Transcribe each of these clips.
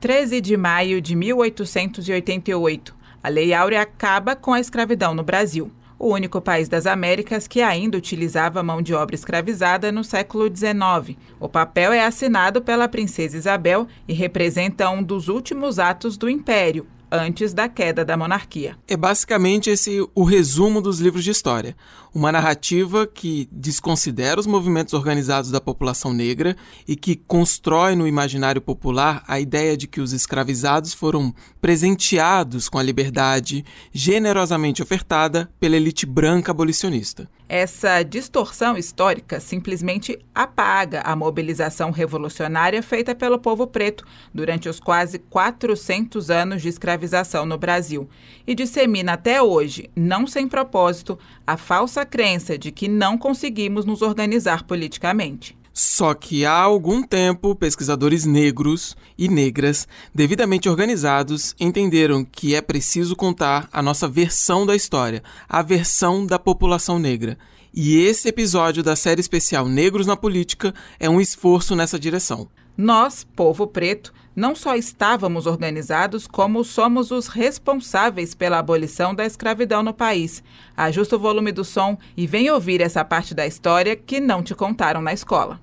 13 de maio de 1888. A Lei Áurea acaba com a escravidão no Brasil o único país das Américas que ainda utilizava mão de obra escravizada no século XIX. O papel é assinado pela princesa Isabel e representa um dos últimos atos do Império, antes da queda da monarquia. É basicamente esse o resumo dos livros de história. Uma narrativa que desconsidera os movimentos organizados da população negra e que constrói no imaginário popular a ideia de que os escravizados foram presenteados com a liberdade generosamente ofertada pela elite branca abolicionista. Essa distorção histórica simplesmente apaga a mobilização revolucionária feita pelo povo preto durante os quase 400 anos de escravização no Brasil e dissemina até hoje, não sem propósito, a falsa crença de que não conseguimos nos organizar politicamente. Só que há algum tempo, pesquisadores negros e negras, devidamente organizados, entenderam que é preciso contar a nossa versão da história, a versão da população negra. E esse episódio da série especial Negros na Política é um esforço nessa direção. Nós, povo preto, não só estávamos organizados, como somos os responsáveis pela abolição da escravidão no país. Ajusta o volume do som e vem ouvir essa parte da história que não te contaram na escola.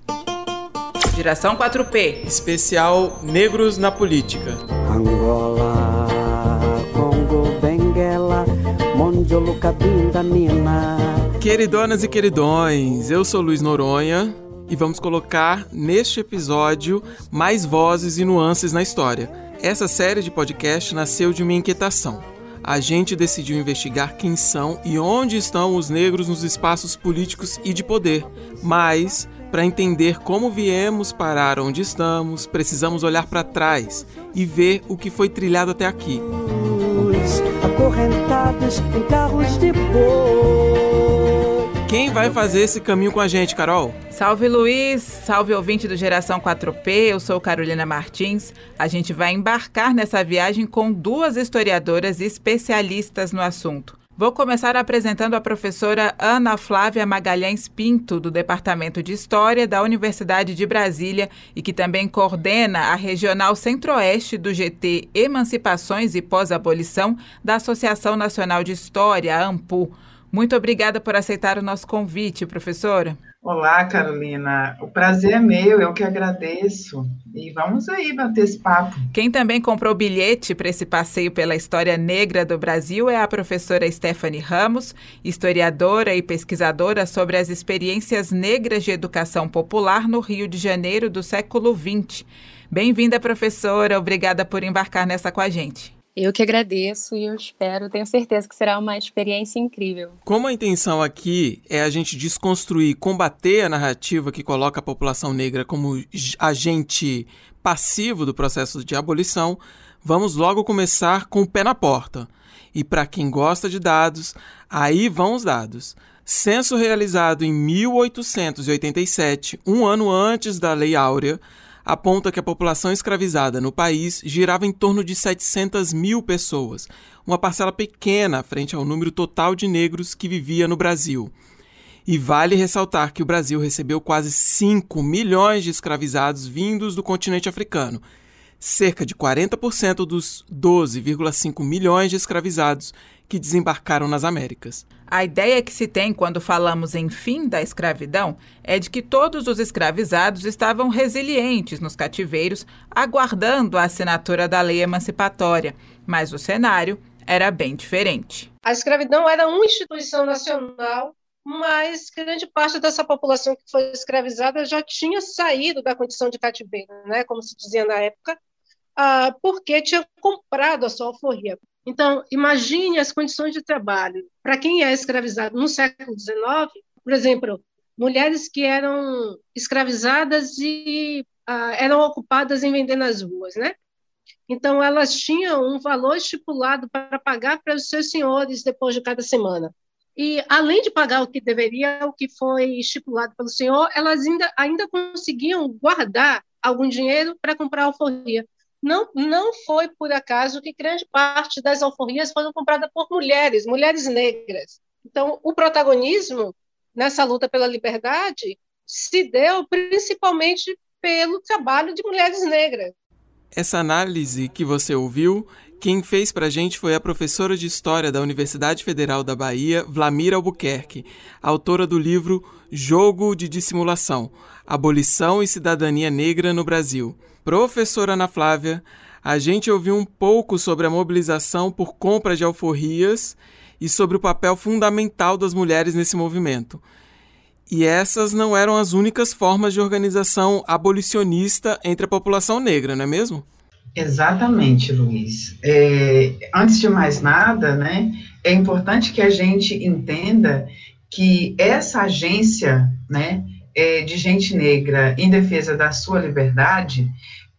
Geração 4P. Especial Negros na Política. Angola, Congo, Benguela, Mondiolo, Cabinda, Nina. Queridonas e queridões, eu sou Luiz Noronha e vamos colocar neste episódio mais vozes e nuances na história. Essa série de podcast nasceu de uma inquietação. A gente decidiu investigar quem são e onde estão os negros nos espaços políticos e de poder. Mas, para entender como viemos parar onde estamos, precisamos olhar para trás e ver o que foi trilhado até aqui. Acorrentados em carros de quem vai fazer esse caminho com a gente, Carol? Salve Luiz, salve ouvinte do Geração 4P, eu sou Carolina Martins. A gente vai embarcar nessa viagem com duas historiadoras especialistas no assunto. Vou começar apresentando a professora Ana Flávia Magalhães Pinto, do Departamento de História da Universidade de Brasília e que também coordena a Regional Centro-Oeste do GT Emancipações e Pós-Abolição da Associação Nacional de História, a AMPU. Muito obrigada por aceitar o nosso convite, professora. Olá, Carolina. O prazer é meu, eu que agradeço. E vamos aí bater esse papo. Quem também comprou bilhete para esse passeio pela história negra do Brasil é a professora Stephanie Ramos, historiadora e pesquisadora sobre as experiências negras de educação popular no Rio de Janeiro do século XX. Bem-vinda, professora. Obrigada por embarcar nessa com a gente. Eu que agradeço e eu espero, tenho certeza que será uma experiência incrível. Como a intenção aqui é a gente desconstruir, combater a narrativa que coloca a população negra como agente passivo do processo de abolição, vamos logo começar com o pé na porta. E para quem gosta de dados, aí vão os dados. Censo realizado em 1887, um ano antes da Lei Áurea, aponta que a população escravizada no país girava em torno de 700 mil pessoas, uma parcela pequena frente ao número total de negros que vivia no Brasil. E vale ressaltar que o Brasil recebeu quase 5 milhões de escravizados vindos do continente africano, cerca de 40% dos 12,5 milhões de escravizados que desembarcaram nas Américas. A ideia que se tem quando falamos em fim da escravidão é de que todos os escravizados estavam resilientes nos cativeiros, aguardando a assinatura da lei emancipatória, mas o cenário era bem diferente. A escravidão era uma instituição nacional mas grande parte dessa população que foi escravizada já tinha saído da condição de cativeiro, né, como se dizia na época, ah, porque tinha comprado a sua alforria. Então, imagine as condições de trabalho. Para quem é escravizado no século XIX, por exemplo, mulheres que eram escravizadas e ah, eram ocupadas em vender nas ruas, né? Então, elas tinham um valor estipulado para pagar para os seus senhores depois de cada semana. E, além de pagar o que deveria, o que foi estipulado pelo senhor, elas ainda, ainda conseguiam guardar algum dinheiro para comprar alforria. Não, não foi por acaso que grande parte das alforrias foram compradas por mulheres, mulheres negras. Então, o protagonismo nessa luta pela liberdade se deu principalmente pelo trabalho de mulheres negras. Essa análise que você ouviu, quem fez para a gente foi a professora de História da Universidade Federal da Bahia, Vlamira Albuquerque, autora do livro Jogo de Dissimulação: Abolição e Cidadania Negra no Brasil. Professora Ana Flávia, a gente ouviu um pouco sobre a mobilização por compra de alforrias e sobre o papel fundamental das mulheres nesse movimento. E essas não eram as únicas formas de organização abolicionista entre a população negra, não é mesmo? Exatamente, Luiz. É, antes de mais nada, né, é importante que a gente entenda que essa agência, né, é, de gente negra em defesa da sua liberdade,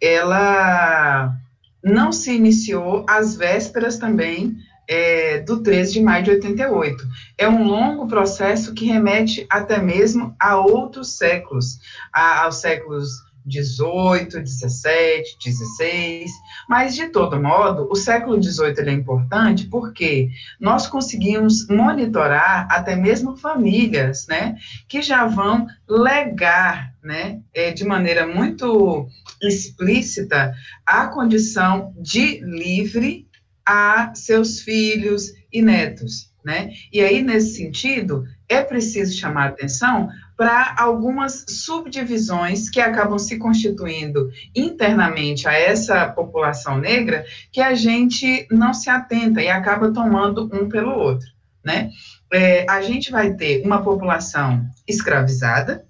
ela não se iniciou às vésperas também é, do 13 de maio de 88. É um longo processo que remete até mesmo a outros séculos, a, aos séculos 18, 17, 16, mas de todo modo, o século 18 é importante porque nós conseguimos monitorar até mesmo famílias, né, que já vão legar, né, é, de maneira muito explícita a condição de livre a seus filhos e netos, né? E aí nesse sentido é preciso chamar atenção para algumas subdivisões que acabam se constituindo internamente a essa população negra que a gente não se atenta e acaba tomando um pelo outro, né? É, a gente vai ter uma população escravizada,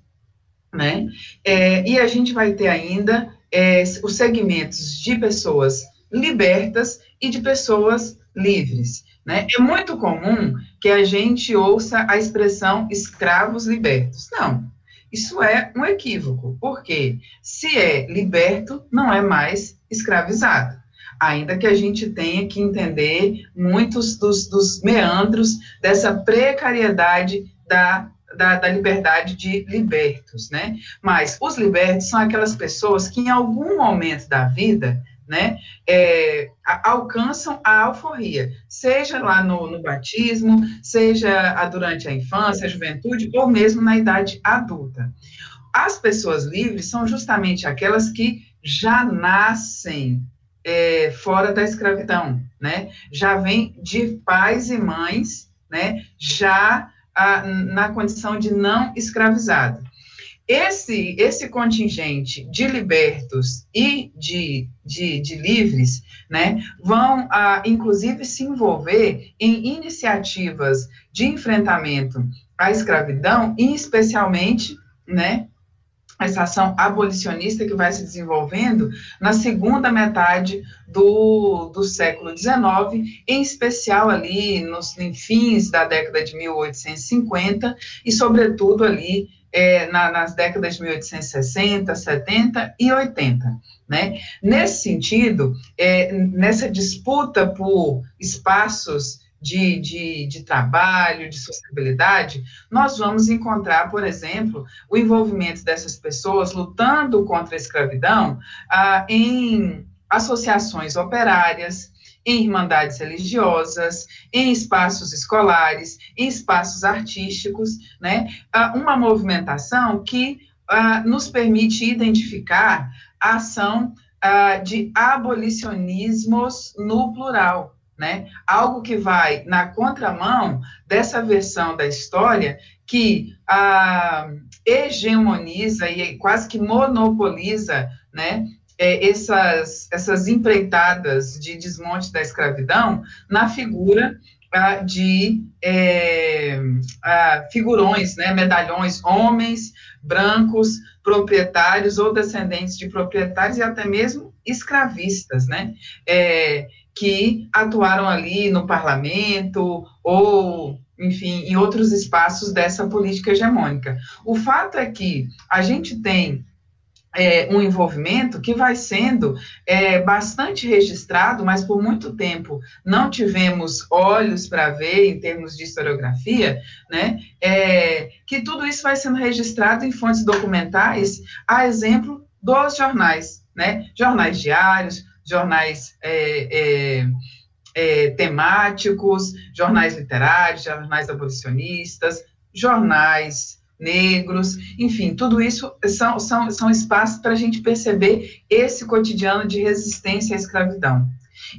né? É, e a gente vai ter ainda é, os segmentos de pessoas libertas e de pessoas livres. Né? É muito comum que a gente ouça a expressão escravos libertos. Não, isso é um equívoco, porque se é liberto, não é mais escravizado. Ainda que a gente tenha que entender muitos dos, dos meandros dessa precariedade da da, da, liberdade de libertos, né? Mas os libertos são aquelas pessoas que em algum momento da vida né, é, alcançam a alforria, seja lá no, no batismo, seja durante a infância, a juventude, ou mesmo na idade adulta. As pessoas livres são justamente aquelas que já nascem é, fora da escravidão, né? Já vêm de pais e mães, né? Já a, na condição de não escravizado. Esse, esse contingente de libertos e de, de, de livres, né, vão, ah, inclusive, se envolver em iniciativas de enfrentamento à escravidão, e especialmente, né, essa ação abolicionista que vai se desenvolvendo na segunda metade do, do século XIX, em especial ali nos fins da década de 1850 e, sobretudo, ali é, na, nas décadas de 1860, 70 e 80. Né? Nesse sentido, é, nessa disputa por espaços de, de, de, trabalho, de sociabilidade, nós vamos encontrar, por exemplo, o envolvimento dessas pessoas lutando contra a escravidão ah, em associações operárias, em irmandades religiosas, em espaços escolares, em espaços artísticos, né? Ah, uma movimentação que uh, nos permite identificar a ação uh, de abolicionismos no plural, né? Algo que vai na contramão dessa versão da história que hegemoniza e quase que monopoliza, né? É, essas, essas empreitadas de desmonte da escravidão na figura ah, de é, ah, figurões, né, medalhões, homens brancos, proprietários ou descendentes de proprietários e até mesmo escravistas, né, é, que atuaram ali no parlamento ou enfim, em outros espaços dessa política hegemônica. O fato é que a gente tem é, um envolvimento que vai sendo é, bastante registrado, mas por muito tempo não tivemos olhos para ver em termos de historiografia, né? É, que tudo isso vai sendo registrado em fontes documentais, a exemplo dos jornais, né? Jornais diários, jornais é, é, é, temáticos, jornais literários, jornais abolicionistas, jornais negros, enfim, tudo isso são, são, são espaços para a gente perceber esse cotidiano de resistência à escravidão.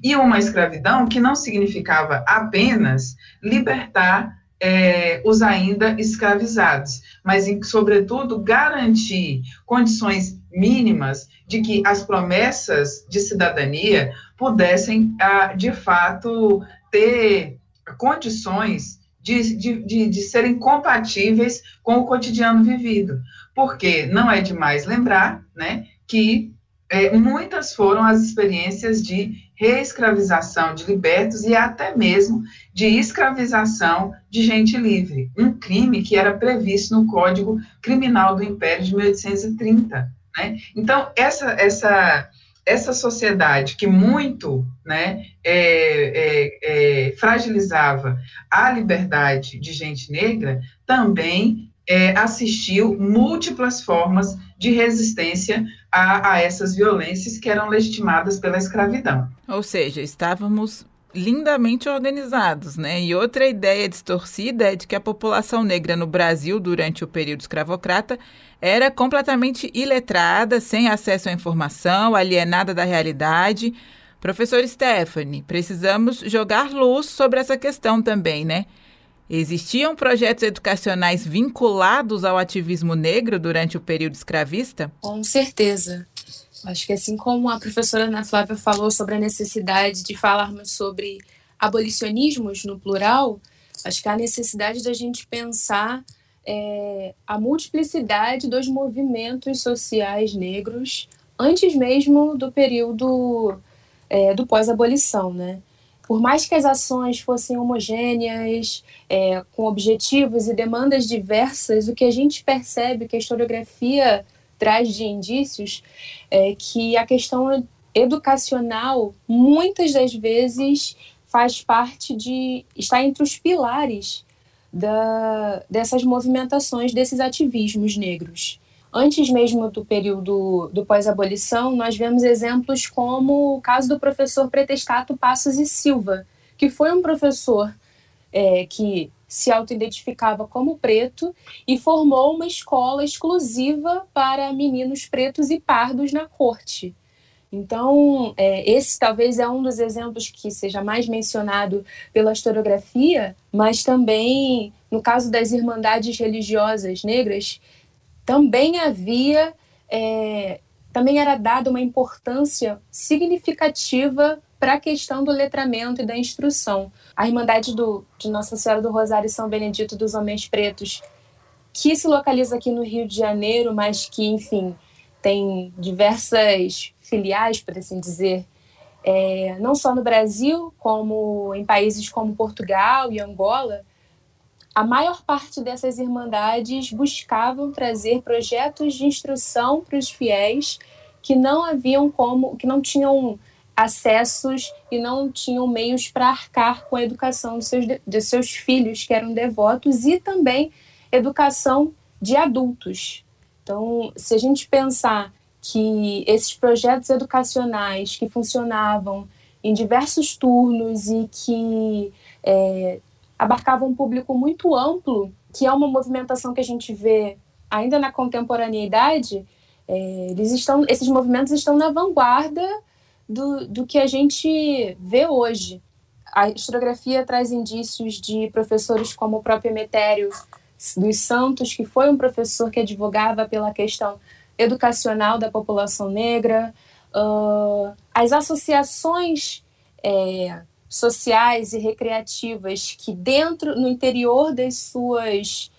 E uma escravidão que não significava apenas libertar é, os ainda escravizados, mas, sobretudo, garantir condições mínimas de que as promessas de cidadania pudessem, ah, de fato, ter condições de, de, de, de, serem compatíveis com o cotidiano vivido. Porque não é demais lembrar né, que é, muitas foram as experiências de reescravização de libertos e até mesmo de escravização de gente livre, um crime que era previsto no Código Criminal do Império de 1830. Né? Então, essa, essa, essa sociedade que muito né, é, é, é, fragilizava a liberdade de gente negra, também é, assistiu múltiplas formas de resistência a, a essas violências que eram legitimadas pela escravidão. Ou seja, estávamos lindamente organizados, né? E outra ideia distorcida é de que a população negra no Brasil durante o período escravocrata era completamente iletrada, sem acesso à informação, alienada da realidade. Professor Stephanie, precisamos jogar luz sobre essa questão também, né? Existiam projetos educacionais vinculados ao ativismo negro durante o período escravista? Com certeza. Acho que assim como a professora Ana Flávia falou sobre a necessidade de falarmos sobre abolicionismos no plural, acho que há necessidade da gente pensar é, a multiplicidade dos movimentos sociais negros antes mesmo do período é, do pós-abolição, né? por mais que as ações fossem homogêneas, é, com objetivos e demandas diversas, o que a gente percebe que a historiografia traz de indícios é que a questão educacional, muitas das vezes, faz parte de. está entre os pilares da, dessas movimentações, desses ativismos negros. Antes mesmo do período do pós-abolição, nós vemos exemplos como o caso do professor Pretestato Passos e Silva, que foi um professor é, que se auto-identificava como preto e formou uma escola exclusiva para meninos pretos e pardos na corte. Então, é, esse talvez é um dos exemplos que seja mais mencionado pela historiografia, mas também no caso das irmandades religiosas negras, também havia, é, também era dada uma importância significativa para a questão do letramento e da instrução. A Irmandade do, de Nossa Senhora do Rosário São Benedito dos Homens Pretos, que se localiza aqui no Rio de Janeiro, mas que, enfim, tem diversas filiais, por assim dizer, é, não só no Brasil, como em países como Portugal e Angola, a maior parte dessas irmandades buscavam trazer projetos de instrução para os fiéis que não haviam como, que não tinham acessos e não tinham meios para arcar com a educação de seus, de seus filhos, que eram devotos, e também educação de adultos. Então, se a gente pensar que esses projetos educacionais que funcionavam em diversos turnos e que é, abarcava um público muito amplo, que é uma movimentação que a gente vê ainda na contemporaneidade, é, eles estão, esses movimentos estão na vanguarda do, do que a gente vê hoje. A historiografia traz indícios de professores como o próprio Emetério dos Santos, que foi um professor que advogava pela questão educacional da população negra, uh, as associações é, sociais e recreativas que dentro no interior das suas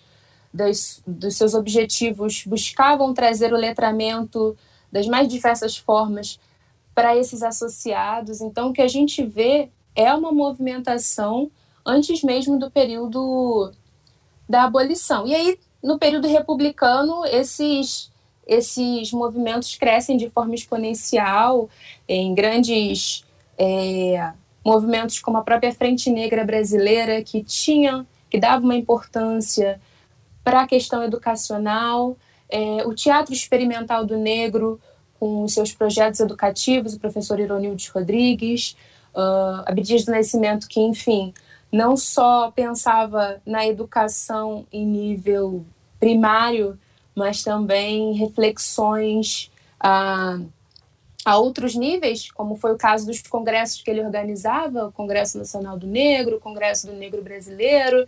das, dos seus objetivos buscavam trazer o letramento das mais diversas formas para esses associados. Então, o que a gente vê é uma movimentação antes mesmo do período da abolição. E aí, no período republicano, esses esses movimentos crescem de forma exponencial em grandes é, movimentos como a própria Frente Negra Brasileira, que tinha, que dava uma importância para a questão educacional, é, o Teatro Experimental do Negro, com os seus projetos educativos, o professor Ironildes Rodrigues, uh, Abdias do Nascimento, que, enfim, não só pensava na educação em nível primário, mas também reflexões a, a outros níveis, como foi o caso dos congressos que ele organizava, o Congresso Nacional do Negro, o Congresso do Negro Brasileiro.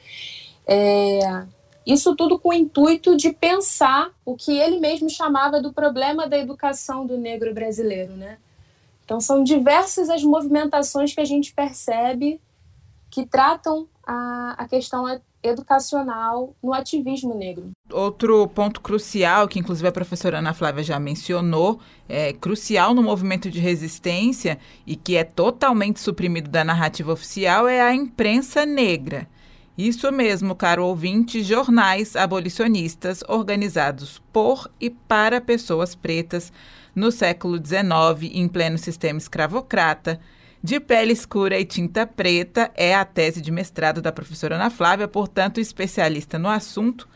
É, isso tudo com o intuito de pensar o que ele mesmo chamava do problema da educação do negro brasileiro, né? Então são diversas as movimentações que a gente percebe que tratam a, a questão educacional no ativismo negro. Outro ponto crucial, que inclusive a professora Ana Flávia já mencionou, é crucial no movimento de resistência e que é totalmente suprimido da narrativa oficial, é a imprensa negra. Isso mesmo, caro ouvinte, jornais abolicionistas organizados por e para pessoas pretas no século XIX, em pleno sistema escravocrata, de pele escura e tinta preta, é a tese de mestrado da professora Ana Flávia, portanto, especialista no assunto.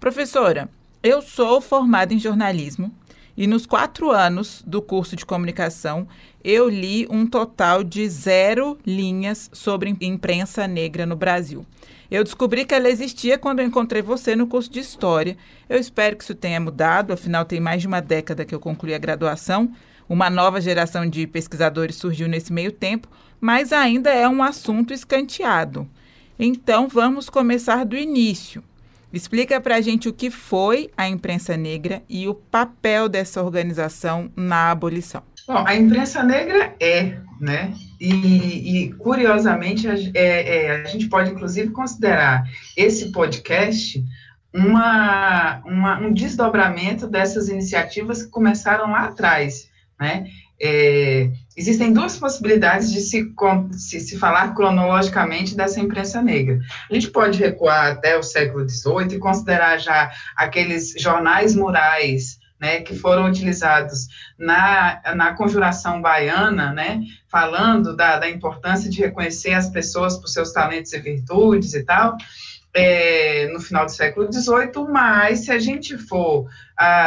Professora, eu sou formada em jornalismo e nos quatro anos do curso de comunicação eu li um total de zero linhas sobre imprensa negra no Brasil. Eu descobri que ela existia quando eu encontrei você no curso de História. Eu espero que isso tenha mudado, afinal, tem mais de uma década que eu concluí a graduação. Uma nova geração de pesquisadores surgiu nesse meio tempo, mas ainda é um assunto escanteado. Então, vamos começar do início. Explica para a gente o que foi a imprensa negra e o papel dessa organização na abolição. Bom, a imprensa negra é, né? E, e curiosamente, a, é, é, a gente pode, inclusive, considerar esse podcast uma, uma, um desdobramento dessas iniciativas que começaram lá atrás, né? É, existem duas possibilidades de se, se, se, falar cronologicamente dessa imprensa negra. A gente pode recuar até o século XVIII e considerar já aqueles jornais murais né, que foram utilizados na, na conjuração baiana, né, falando da, da importância de reconhecer as pessoas por seus talentos e virtudes e tal, é, no final do século XVIII, mas se a gente for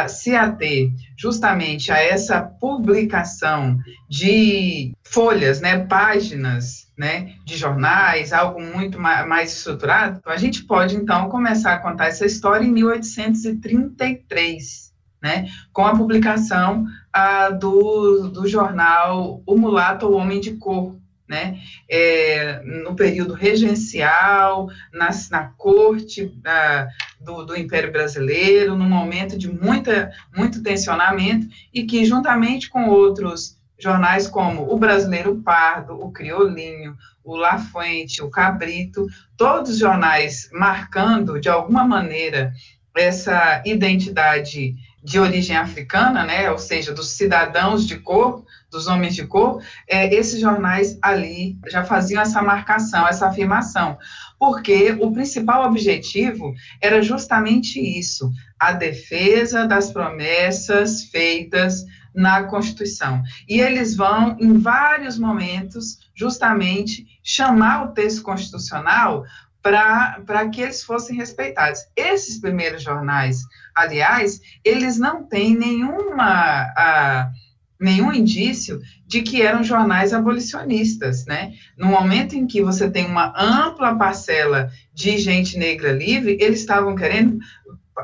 se ater justamente a essa publicação de folhas, né, páginas, né, de jornais, algo muito mais estruturado, a gente pode então começar a contar essa história em 1833 né, com a publicação ah, do, do jornal O Mulato ou Homem de Cor, né, é, no período regencial, na, na corte ah, do, do, Império Brasileiro, num momento de muita, muito tensionamento, e que, juntamente com outros jornais como o Brasileiro Pardo, o Criolinho, o La Fuente, o Cabrito, todos jornais marcando, de alguma maneira, essa identidade de origem africana, né, ou seja, dos cidadãos de cor, dos homens de cor, é, esses jornais ali já faziam essa marcação, essa afirmação, porque o principal objetivo era justamente isso, a defesa das promessas feitas na Constituição. E eles vão, em vários momentos, justamente chamar o texto constitucional para que eles fossem respeitados. Esses primeiros jornais, aliás, eles não têm nenhuma, uh, nenhum indício de que eram jornais abolicionistas, né? No momento em que você tem uma ampla parcela de gente negra livre, eles estavam querendo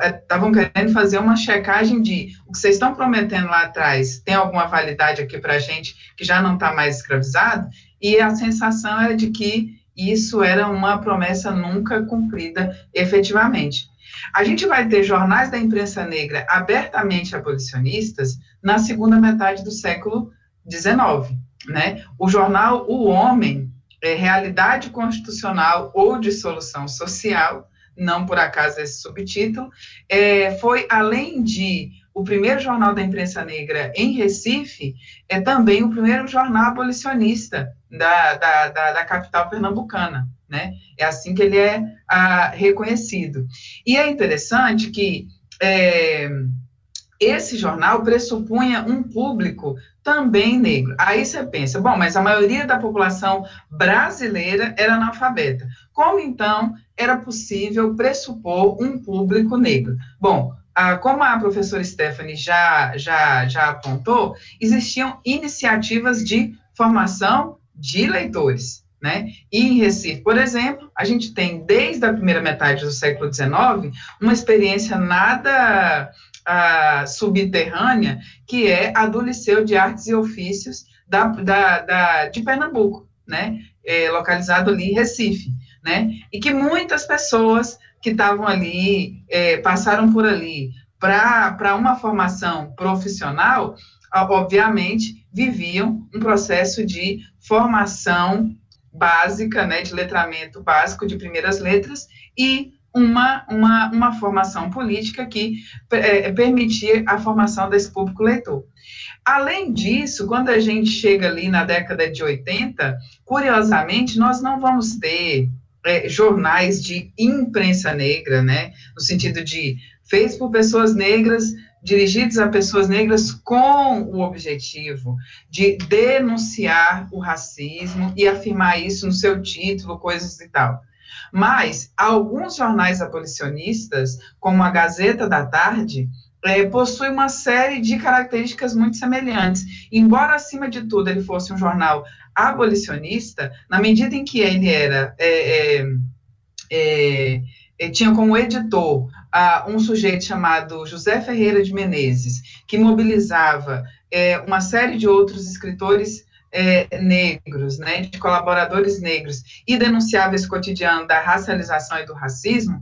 estavam querendo fazer uma checagem de o que vocês estão prometendo lá atrás tem alguma validade aqui para a gente que já não está mais escravizado? E a sensação era de que isso era uma promessa nunca cumprida efetivamente. A gente vai ter jornais da imprensa negra abertamente abolicionistas na segunda metade do século XIX, né? O jornal O Homem, é, Realidade Constitucional ou Dissolução Social, não por acaso esse subtítulo, é, foi além de o primeiro jornal da imprensa negra em Recife, é também o primeiro jornal abolicionista da, da, da, da capital pernambucana. Né? É assim que ele é ah, reconhecido. E é interessante que é, esse jornal pressupunha um público também negro. Aí você pensa, bom, mas a maioria da população brasileira era analfabeta. Como então era possível pressupor um público negro? Bom, ah, como a professora Stephanie já, já, já apontou, existiam iniciativas de formação de leitores. Né? E em Recife, por exemplo, a gente tem, desde a primeira metade do século XIX, uma experiência nada ah, subterrânea, que é a do Liceu de Artes e Ofícios da, da, da de Pernambuco, né? É, localizado ali em Recife, né? E que muitas pessoas que estavam ali, é, passaram por ali para uma formação profissional, obviamente, viviam um processo de formação básica, né, de letramento básico de primeiras letras e uma, uma, uma formação política que é, permitia a formação desse público leitor. Além disso, quando a gente chega ali na década de 80, curiosamente, nós não vamos ter é, jornais de imprensa negra, né, no sentido de feitos por pessoas negras, dirigidos a pessoas negras com o objetivo de denunciar o racismo e afirmar isso no seu título, coisas e tal. Mas alguns jornais abolicionistas, como a Gazeta da Tarde, é, possui uma série de características muito semelhantes. Embora, acima de tudo, ele fosse um jornal abolicionista, na medida em que ele era é, é, é, é tinha como editor uh, um sujeito chamado José Ferreira de Menezes, que mobilizava é, uma série de outros escritores é, negros, né, de colaboradores negros, e denunciava esse cotidiano da racialização e do racismo,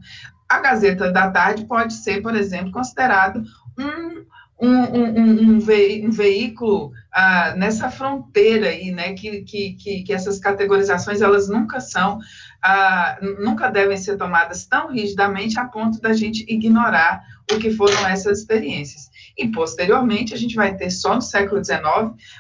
a Gazeta da Tarde pode ser, por exemplo, considerado um um, um, um, ve um veículo ah, nessa fronteira aí, né, que, que, que, essas categorizações, elas nunca são, ah, nunca devem ser tomadas tão rigidamente a ponto da gente ignorar o que foram essas experiências. E, posteriormente, a gente vai ter só no século XIX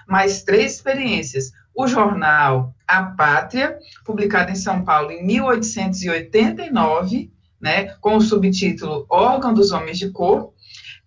mais três experiências. O jornal A Pátria, publicado em São Paulo em 1889, né, com o subtítulo Órgão dos Homens de Cor,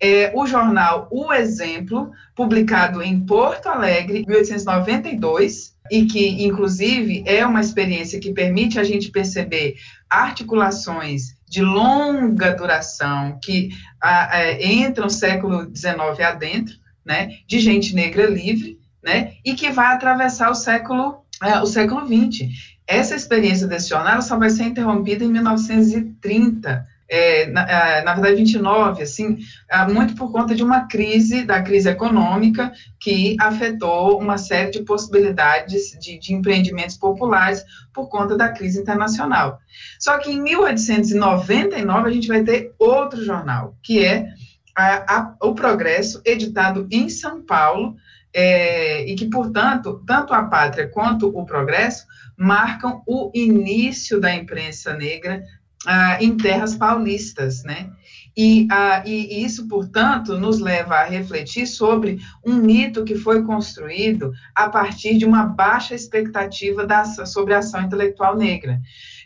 é, o jornal O Exemplo, publicado em Porto Alegre, em 1892, e que, inclusive, é uma experiência que permite a gente perceber articulações de longa duração que a, a, entram no século XIX adentro, né, de gente negra livre, né, e que vai atravessar o século, é, o século XX. Essa experiência desse jornal só vai ser interrompida em 1930, é, na, é, na, verdade, 29, assim, é, muito por conta de uma crise, da crise econômica, que afetou uma série de possibilidades de, de empreendimentos populares por conta da crise internacional. Só que em 1899 a gente vai ter outro jornal, que é a, a, o Progresso, editado em São Paulo, é, e que, portanto, tanto a Pátria quanto o Progresso marcam o início da imprensa negra ah, em terras paulistas, né? E, ah, e, isso, portanto, nos leva a refletir sobre um mito que foi construído a partir de uma baixa expectativa da, sobre a ação intelectual negra.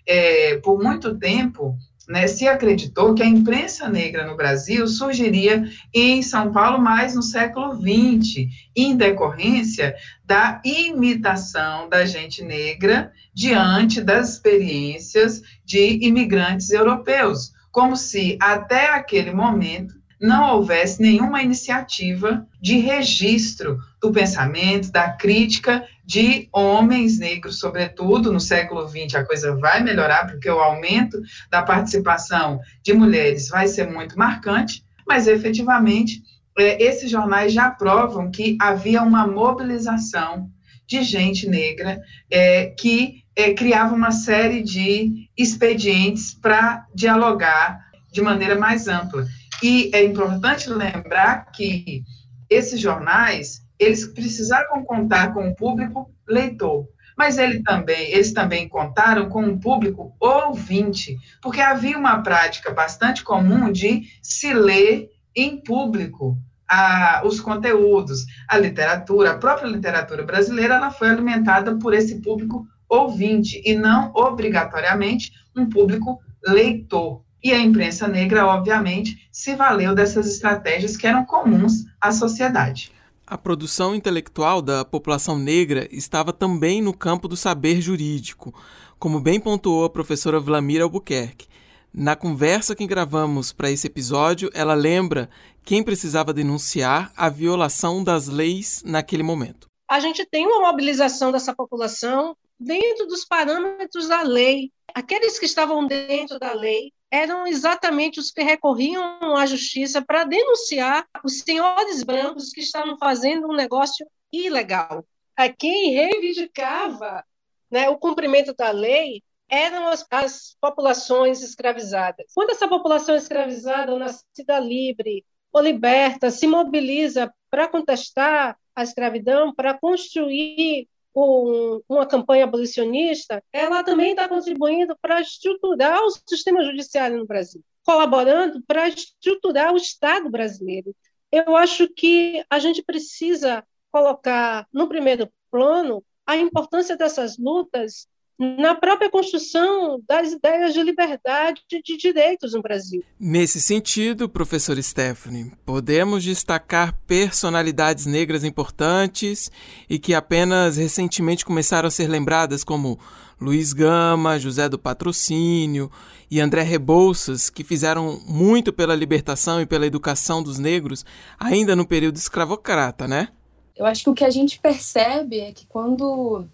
É, por muito tempo, né, se acreditou que a imprensa negra no Brasil surgiria em São Paulo mais no século XX, em decorrência da imitação da gente negra diante das experiências de imigrantes europeus, como se até aquele momento não houvesse nenhuma iniciativa de registro do pensamento, da crítica de homens negros, sobretudo no século XX, a coisa vai melhorar, porque o aumento da participação de mulheres vai ser muito marcante, mas efetivamente é, esses jornais já provam que havia uma mobilização de gente negra é, que é, criava uma série de expedientes para dialogar de maneira mais ampla. E é importante lembrar que esses jornais eles precisaram contar com o público leitor, mas ele também, eles também contaram com um público ouvinte, porque havia uma prática bastante comum de se ler em público a, os conteúdos, a literatura, a própria literatura brasileira, ela foi alimentada por esse público ouvinte e não obrigatoriamente um público leitor. E a imprensa negra, obviamente, se valeu dessas estratégias que eram comuns à sociedade. A produção intelectual da população negra estava também no campo do saber jurídico, como bem pontuou a professora Vlamira Albuquerque. Na conversa que gravamos para esse episódio, ela lembra quem precisava denunciar a violação das leis naquele momento. A gente tem uma mobilização dessa população dentro dos parâmetros da lei. Aqueles que estavam dentro da lei eram exatamente os que recorriam à justiça para denunciar os senhores brancos que estavam fazendo um negócio ilegal. A quem reivindicava né, o cumprimento da lei eram as, as, populações escravizadas. Quando essa população escravizada, ou nascida livre, ou liberta, se mobiliza para contestar a escravidão, para construir um, uma campanha abolicionista, ela também está contribuindo para estruturar o sistema judiciário no Brasil, colaborando para estruturar o Estado brasileiro. Eu acho que a gente precisa colocar no primeiro plano a importância dessas lutas na própria construção das ideias de liberdade e de direitos no Brasil. Nesse sentido, professor Stephanie, podemos destacar personalidades negras importantes e que apenas recentemente começaram a ser lembradas, como Luiz Gama, José do Patrocínio e André Rebouças, que fizeram muito pela libertação e pela educação dos negros ainda no período escravocrata, né? Eu acho que o que a gente percebe é que quando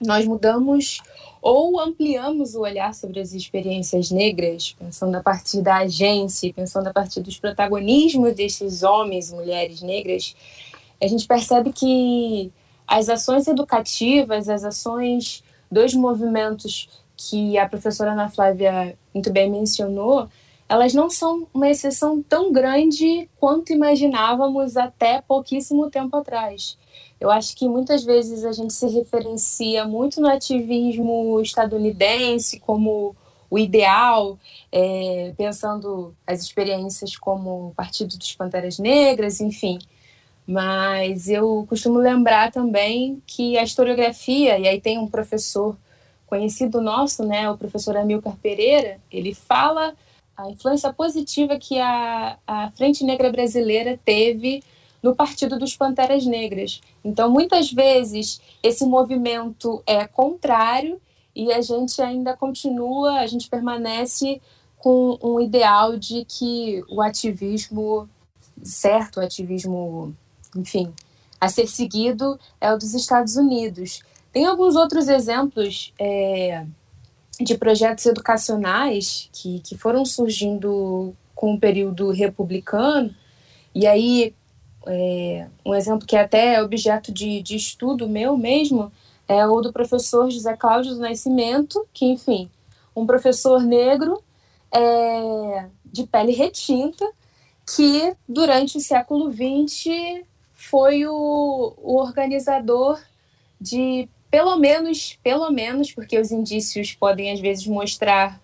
nós mudamos ou ampliamos o olhar sobre as experiências negras, pensando a partir da agência, pensando a partir dos protagonismos desses homens e mulheres negras, a gente percebe que as ações educativas, as ações dos movimentos que a professora Ana Flávia muito bem mencionou, elas não são uma exceção tão grande quanto imaginávamos até pouquíssimo tempo atrás. Eu acho que muitas vezes a gente se referencia muito no ativismo estadunidense como o ideal, é, pensando as experiências como Partido dos Panteras Negras, enfim. Mas eu costumo lembrar também que a historiografia, e aí tem um professor conhecido nosso, né, o professor Amilcar Pereira, ele fala a influência positiva que a, a Frente Negra Brasileira teve no Partido dos Panteras Negras. Então, muitas vezes, esse movimento é contrário e a gente ainda continua, a gente permanece com um ideal de que o ativismo certo, o ativismo, enfim, a ser seguido é o dos Estados Unidos. Tem alguns outros exemplos é, de projetos educacionais que, que foram surgindo com o período republicano, e aí é, um exemplo que é até objeto de, de estudo meu mesmo é o do professor José Cláudio do Nascimento, que, enfim, um professor negro é, de pele retinta, que durante o século XX foi o, o organizador de pelo menos, pelo menos, porque os indícios podem às vezes mostrar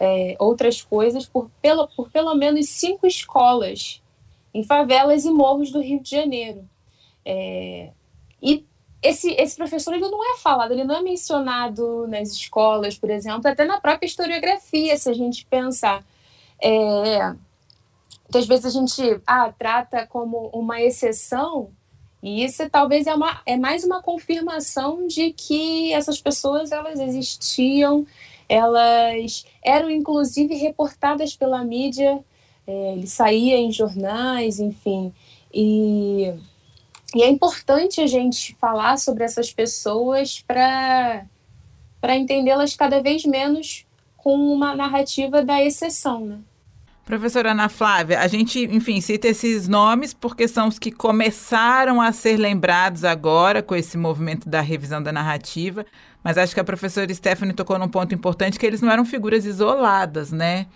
é, outras coisas, por pelo, por pelo menos cinco escolas em favelas e morros do Rio de Janeiro. É, e esse, esse professor ele não é falado, ele não é mencionado nas escolas, por exemplo, até na própria historiografia, se a gente pensar. É, muitas vezes a gente ah, trata como uma exceção, e isso talvez é, uma, é mais uma confirmação de que essas pessoas elas existiam, elas eram inclusive reportadas pela mídia é, ele saía em jornais, enfim. E, e é importante a gente falar sobre essas pessoas para entendê-las cada vez menos com uma narrativa da exceção, né? Professora Ana Flávia, a gente, enfim, cita esses nomes porque são os que começaram a ser lembrados agora com esse movimento da revisão da narrativa, mas acho que a professora Stephanie tocou num ponto importante que eles não eram figuras isoladas, né?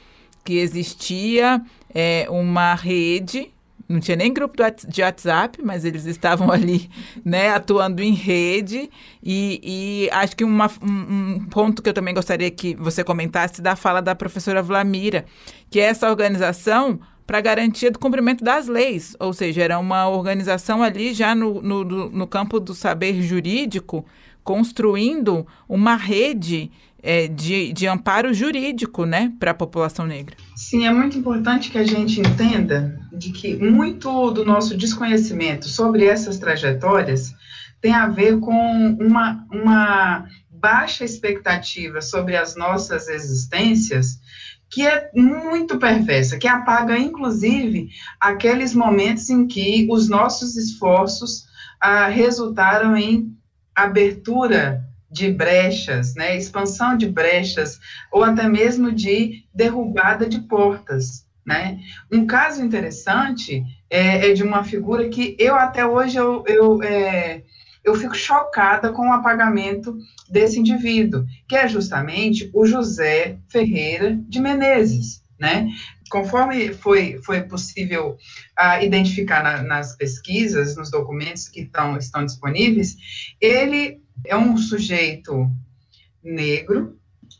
Que existia é, uma rede não tinha nem grupo de WhatsApp, mas eles estavam ali, né, atuando em rede. E, e acho que uma, um, um, ponto que eu também gostaria que você comentasse da fala da professora Vlamira, que é essa organização para garantia do cumprimento das leis, ou seja, era uma organização ali já no, no, no campo do saber jurídico, construindo uma rede é, de, de amparo jurídico né, para a população negra. Sim, é muito importante que a gente entenda de que muito do nosso desconhecimento sobre essas trajetórias tem a ver com uma, uma baixa expectativa sobre as nossas existências que é muito perversa, que apaga, inclusive, aqueles momentos em que os nossos esforços ah, resultaram em abertura de brechas, né, expansão de brechas, ou até mesmo de derrubada de portas, né? Um caso interessante é, é de uma figura que eu até hoje eu, eu, é, eu fico chocada com o apagamento desse indivíduo, que é justamente o José Ferreira de Menezes, né? Conforme foi, foi possível uh, identificar na, nas pesquisas, nos documentos que tão, estão disponíveis, ele é um sujeito negro,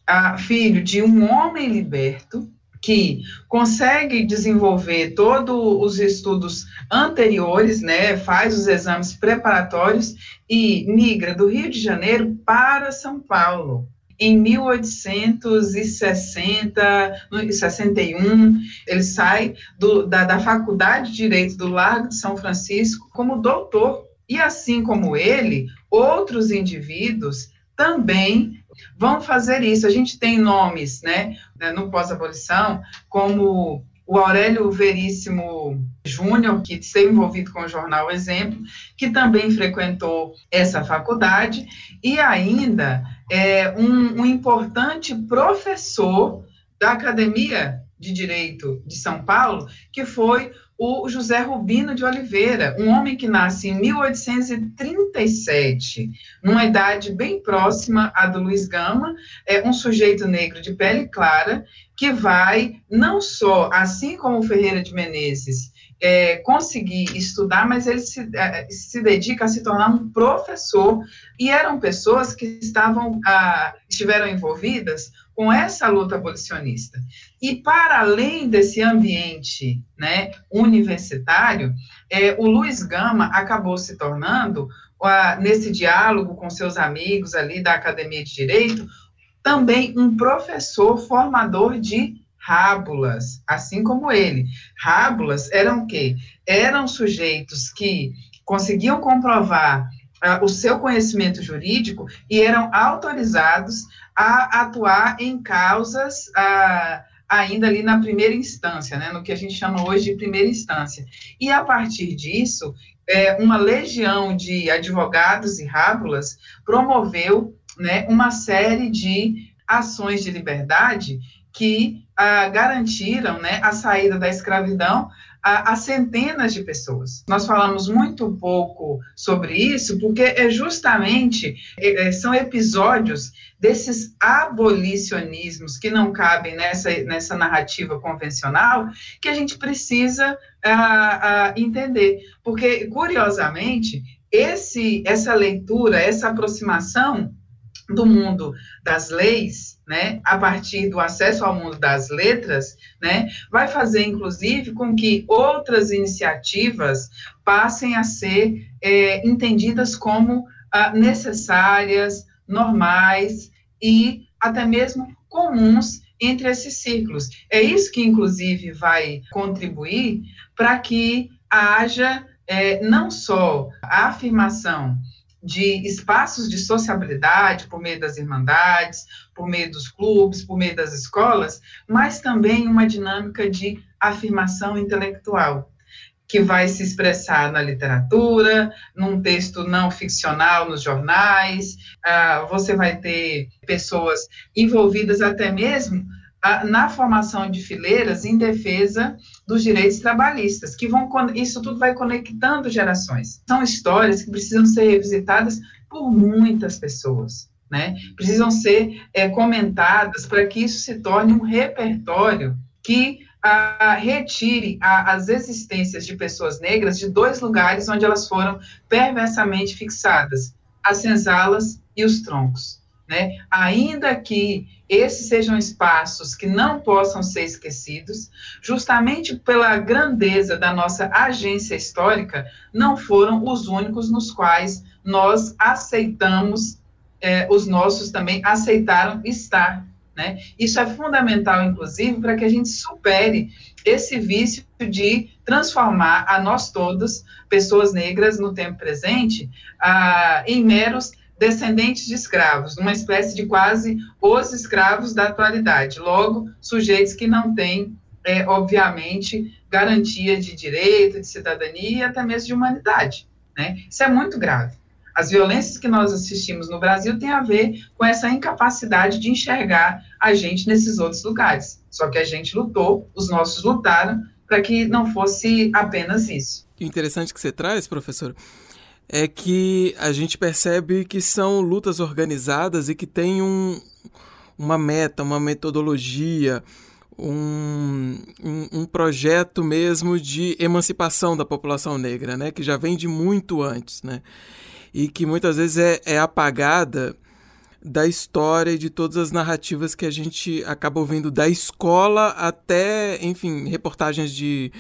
uh, filho de um homem liberto, que consegue desenvolver todos os estudos anteriores, né, faz os exames preparatórios e migra do Rio de Janeiro para São Paulo. Em 1860, 61, ele sai do, da, da Faculdade de Direito do Largo de São Francisco como doutor. E assim como ele, outros indivíduos também vão fazer isso. A gente tem nomes, né, né no pós-abolição, como o Aurélio Veríssimo Júnior, que esteve envolvido com o jornal Exemplo, que também frequentou essa faculdade, e ainda é, um, um importante professor da Academia de Direito de São Paulo, que foi o José Rubino de Oliveira, um homem que nasce em 1837, numa idade bem próxima à do Luiz Gama, é um sujeito negro de pele clara, que vai, não só, assim como Ferreira de Menezes, é, conseguir estudar, mas ele se, é, se dedica a se tornar um professor, e eram pessoas que estavam, ah, estiveram envolvidas com essa luta abolicionista. E para além desse ambiente né, universitário, é, o Luiz Gama acabou se tornando, nesse diálogo com seus amigos ali da Academia de Direito, também um professor formador de rábulas, assim como ele. Rábulas eram o quê? Eram sujeitos que conseguiam comprovar uh, o seu conhecimento jurídico e eram autorizados a atuar em causas uh, ainda ali na primeira instância, né, no que a gente chama hoje de primeira instância. E a partir disso, é, uma legião de advogados e rábulas promoveu né, uma série de ações de liberdade que ah, garantiram né, a saída da escravidão a, a, centenas de pessoas. Nós falamos muito pouco sobre isso, porque é justamente é, é, são episódios desses abolicionismos que não cabem nessa, nessa narrativa convencional que a gente precisa ah, ah, entender. Porque, curiosamente, esse, essa leitura, essa aproximação do mundo das leis, né, a partir do acesso ao mundo das letras, né, vai fazer, inclusive, com que outras iniciativas passem a ser é, entendidas como ah, necessárias, normais e até mesmo comuns entre esses círculos. É isso que, inclusive, vai contribuir para que haja é, não só a afirmação de espaços de sociabilidade por meio das irmandades, por meio dos clubes, por meio das escolas, mas também uma dinâmica de afirmação intelectual, que vai se expressar na literatura, num texto não ficcional nos jornais, ah, você vai ter pessoas envolvidas até mesmo na formação de fileiras em defesa dos direitos trabalhistas, que vão, isso tudo vai conectando gerações. São histórias que precisam ser revisitadas por muitas pessoas, né? Precisam ser é, comentadas para que isso se torne um repertório que a, retire a, as existências de pessoas negras de dois lugares onde elas foram perversamente fixadas, as senzalas e os troncos. Né? Ainda que esses sejam espaços que não possam ser esquecidos, justamente pela grandeza da nossa agência histórica, não foram os únicos nos quais nós aceitamos, é, os nossos também aceitaram estar. Né? Isso é fundamental, inclusive, para que a gente supere esse vício de transformar a nós todos, pessoas negras no tempo presente, ah, em meros descendentes de escravos, numa espécie de quase os escravos da atualidade, logo, sujeitos que não têm, é, obviamente, garantia de direito, de cidadania e até mesmo de humanidade. Né? Isso é muito grave. As violências que nós assistimos no Brasil têm a ver com essa incapacidade de enxergar a gente nesses outros lugares. Só que a gente lutou, os nossos lutaram para que não fosse apenas isso. O interessante que você traz, professor, é que a gente percebe que são lutas organizadas e que tem um, uma meta, uma metodologia, um, um, um, projeto mesmo de emancipação da população negra, né? que já vem de muito antes, né? e que muitas vezes é, é apagada da história e de todas as narrativas que a gente acaba ouvindo da escola até, enfim, reportagens de,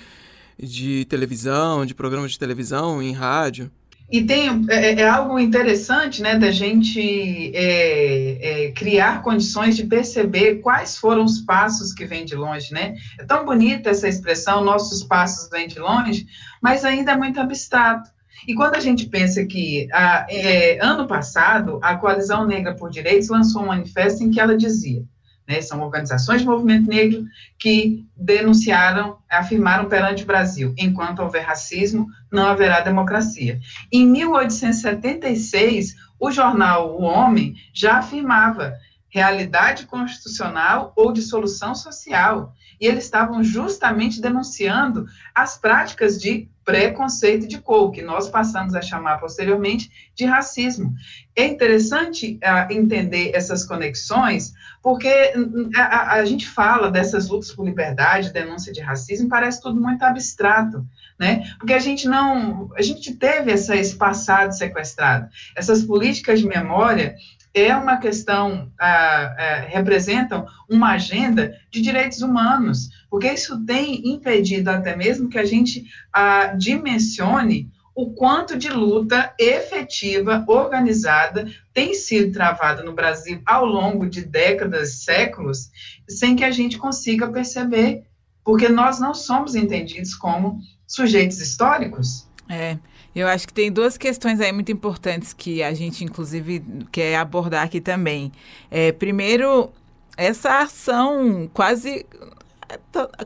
de televisão, de programas de televisão, em rádio. E tem é, é, algo interessante, né, da gente é, é, criar condições de perceber quais foram os passos que vêm de longe, né? É tão bonita essa expressão, nossos passos vêm de longe, mas ainda é muito abstrato. E quando a gente pensa que a, é, ano passado a Coalizão Negra por Direitos lançou um manifesto em que ela dizia né, são organizações de movimento negro que denunciaram, afirmaram perante o Brasil, enquanto houver racismo, não haverá democracia. Em 1876, o jornal O Homem já afirmava realidade constitucional ou dissolução social. E eles estavam justamente denunciando as práticas de preconceito de cor, que nós passamos a chamar posteriormente de racismo. É interessante uh, entender essas conexões, porque hum, a, a, a, gente fala dessas lutas por liberdade, denúncia de racismo, parece tudo muito abstrato, né? Porque a gente não, a gente teve essa, esse passado sequestrado. Essas políticas de memória, é uma questão, ah, ah, representam uma agenda de direitos humanos, porque isso tem impedido até mesmo que a gente ah, dimensione o quanto de luta efetiva, organizada, tem sido travada no Brasil ao longo de décadas, séculos, sem que a gente consiga perceber, porque nós não somos entendidos como sujeitos históricos. É. Eu acho que tem duas questões aí muito importantes que a gente, inclusive, quer abordar aqui também. É, primeiro, essa ação quase.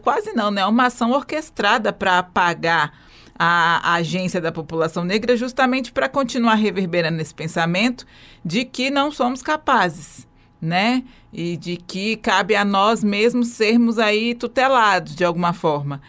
Quase não, né? Uma ação orquestrada para apagar a, a, agência da população negra, justamente para continuar reverberando esse pensamento de que não somos capazes, né? E de que cabe a nós mesmos sermos aí tutelados de alguma forma.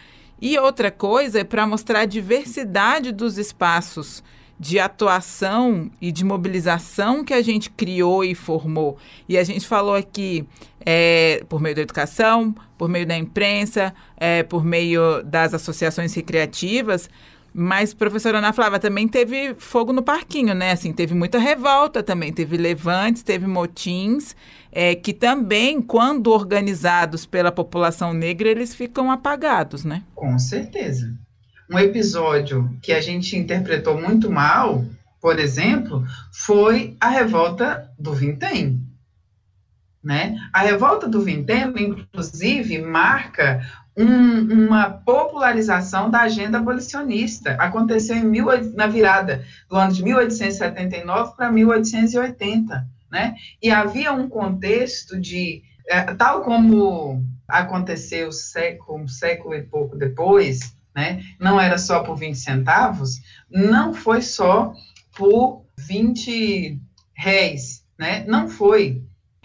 E outra coisa é para mostrar a diversidade dos espaços de atuação e de mobilização que a gente criou e formou. E a gente falou aqui é, por meio da educação, por meio da imprensa, é, por meio das associações recreativas, mas, professora Ana Flávia, também teve fogo no parquinho, né? Assim, teve muita revolta também, teve levantes, teve motins, é, que também, quando organizados pela população negra, eles ficam apagados, né? Com certeza. Um episódio que a gente interpretou muito mal, por exemplo, foi a revolta do Vintém. Né? A revolta do Vintém, inclusive, marca um, uma popularização da agenda abolicionista. Aconteceu em mil, na virada do ano de 1879 para 1880, né? E havia um contexto de, é, tal como aconteceu século, um século e pouco depois, né? Não era só por 20 centavos, não foi só por 20 réis, né? Não foi.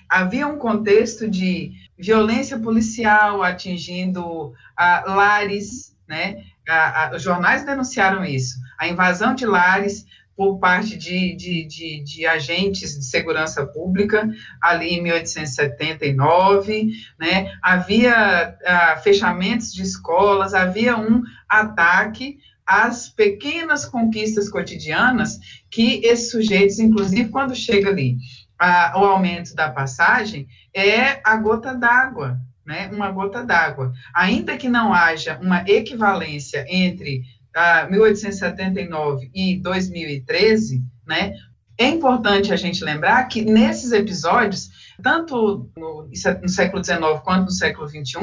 Havia um contexto de violência policial atingindo ah, lares, né? os jornais denunciaram isso, a invasão de lares por parte de, de, de, de, agentes de segurança pública, ali em 1879, né? havia ah, fechamentos de escolas, havia um ataque às pequenas conquistas cotidianas que esses sujeitos, inclusive quando chega ali a, o aumento da passagem, é a gota d'água, né? Uma gota d'água. Ainda que não haja uma equivalência entre ah, 1879 e 2013, né? É importante a gente lembrar que nesses episódios, tanto no, no século XIX quanto no século XXI,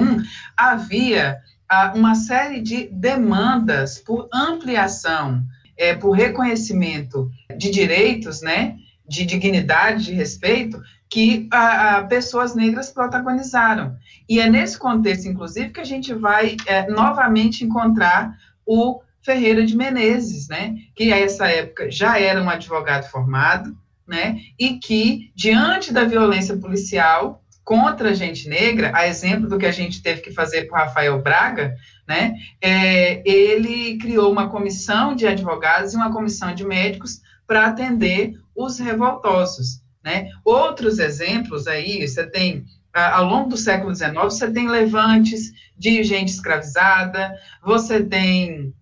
havia ah, uma série de demandas por ampliação, é, por reconhecimento de direitos, né? De dignidade, de respeito, que a, a, pessoas negras protagonizaram. E é nesse contexto, inclusive, que a gente vai é, novamente encontrar o Ferreira de Menezes, né, que a essa época já era um advogado formado, né, e que, diante da violência policial contra a gente negra, a exemplo do que a gente teve que fazer com Rafael Braga, né, é, ele criou uma comissão de advogados e uma comissão de médicos para atender os revoltosos, né. Outros exemplos aí, você tem ao longo do século XIX, você tem levantes de gente escravizada, você tem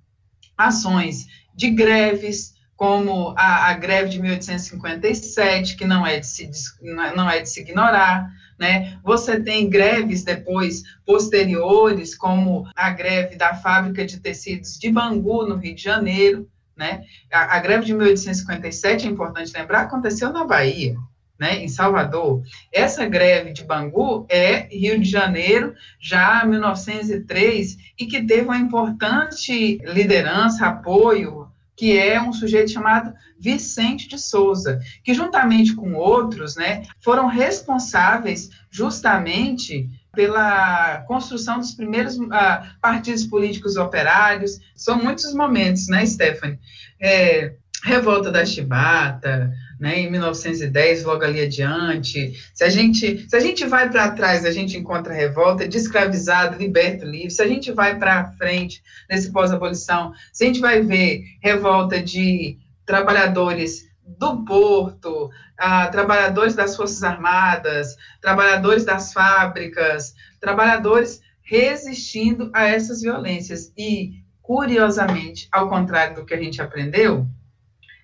ações de greves, como a, a, greve de 1857, que não é de se, não é de se ignorar, né? Você tem greves depois, posteriores, como a greve da fábrica de tecidos de Bangu, no Rio de Janeiro, né? A, a greve de 1857, é importante lembrar, aconteceu na Bahia, né, em Salvador. Essa greve de Bangu é Rio de Janeiro, já 1903, e que teve uma importante liderança, apoio, que é um sujeito chamado Vicente de Souza, que juntamente com outros, né, foram responsáveis justamente pela construção dos primeiros uh, partidos políticos operários. São muitos momentos, né, Stephanie? É, Revolta da Chibata, né, em 1910, logo ali adiante. Se a gente, se a gente vai para trás, a gente encontra revolta de escravizado, liberto, livre. Se a gente vai para frente, nesse pós-abolição, se a gente vai ver revolta de trabalhadores do porto, trabalhadores das Forças Armadas, trabalhadores das fábricas, trabalhadores resistindo a essas violências. E, curiosamente, ao contrário do que a gente aprendeu,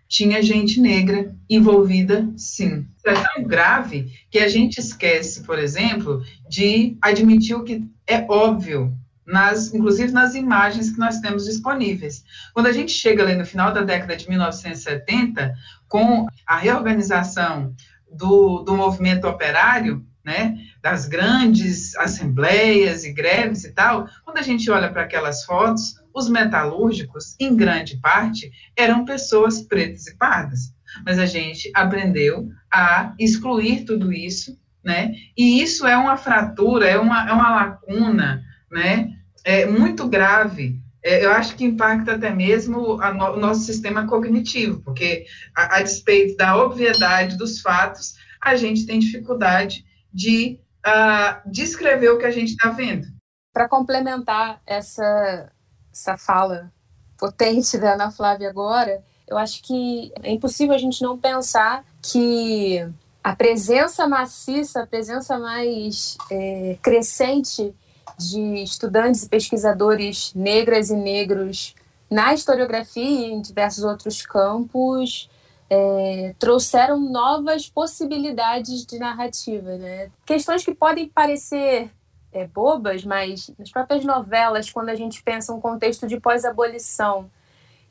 tinha gente negra envolvida, sim. É tão grave que a gente esquece, por exemplo, de admitir o que é óbvio, nas, inclusive nas imagens que nós temos disponíveis. Quando a gente chega ali no final da década de 1970, com a reorganização do, do movimento operário, né, das grandes assembleias e greves e tal, quando a gente olha para aquelas fotos, os metalúrgicos, em grande parte, eram pessoas pretas e pardas. Mas a gente aprendeu a excluir tudo isso, né? E isso é uma fratura, é uma, é uma lacuna, né? É muito grave. É, eu acho que impacta até mesmo no, o nosso sistema cognitivo, porque, a, a despeito da obviedade dos fatos, a gente tem dificuldade de uh, descrever o que a gente está vendo. Para complementar essa essa fala potente da Ana Flávia agora, eu acho que é impossível a gente não pensar que a presença maciça, a presença mais é, crescente de estudantes e pesquisadores negras e negros na historiografia e em diversos outros campos é, trouxeram novas possibilidades de narrativa, né? Questões que podem parecer é, bobas, mas nas próprias novelas, quando a gente pensa um contexto de pós-abolição,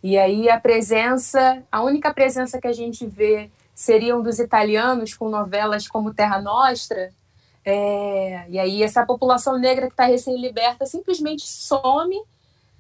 e aí a presença, a única presença que a gente vê seriam dos italianos com novelas como Terra Nostra, é, e aí essa população negra que está recém-liberta simplesmente some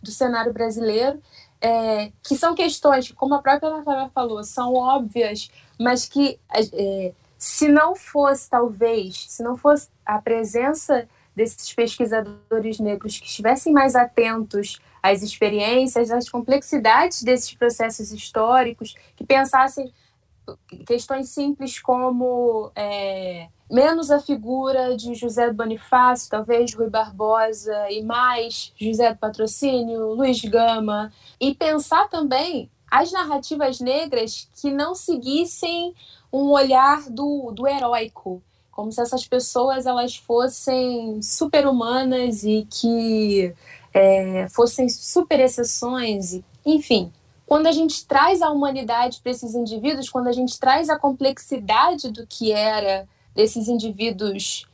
do cenário brasileiro, é, que são questões que, como a própria Natália falou, são óbvias, mas que é, se não fosse, talvez, se não fosse a presença desses pesquisadores negros que estivessem mais atentos às experiências, às complexidades desses processos históricos, que pensassem questões simples como é, menos a figura de José do Bonifácio, talvez Rui Barbosa, e mais José do Patrocínio, Luiz Gama, e pensar também as narrativas negras que não seguissem um olhar do, do heróico, como se essas pessoas elas fossem super-humanas e que é, fossem super exceções, enfim. Quando a gente traz a humanidade para esses indivíduos, quando a gente traz a complexidade do que era desses indivíduos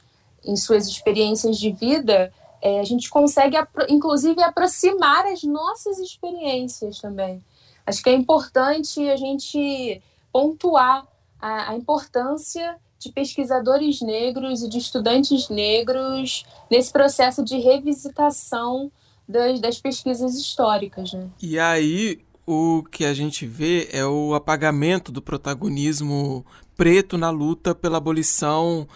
em suas experiências de vida, é, a gente consegue, inclusive, aproximar as nossas experiências também. Acho que é importante a gente pontuar a, a importância de pesquisadores negros e de estudantes negros nesse processo de revisitação das, das pesquisas históricas. Né? E aí, o que a gente vê é o apagamento do protagonismo preto na luta pela abolição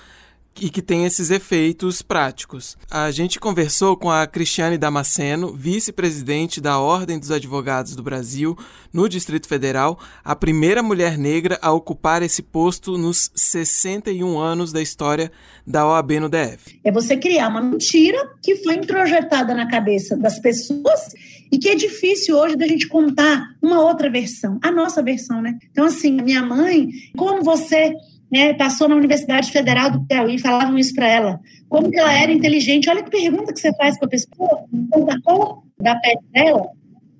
e que tem esses efeitos práticos. A gente conversou com a Cristiane Damasceno, vice-presidente da Ordem dos Advogados do Brasil no Distrito Federal, a primeira mulher negra a ocupar esse posto nos 61 anos da história da OAB no DF. É você criar uma mentira que foi introjetada na cabeça das pessoas e que é difícil hoje da gente contar uma outra versão, a nossa versão, né? Então, assim, minha mãe, como você né, passou na Universidade Federal do Piauí, falavam isso para ela. Como que ela era inteligente. Olha que pergunta que você faz para a pessoa, da cor da pele dela,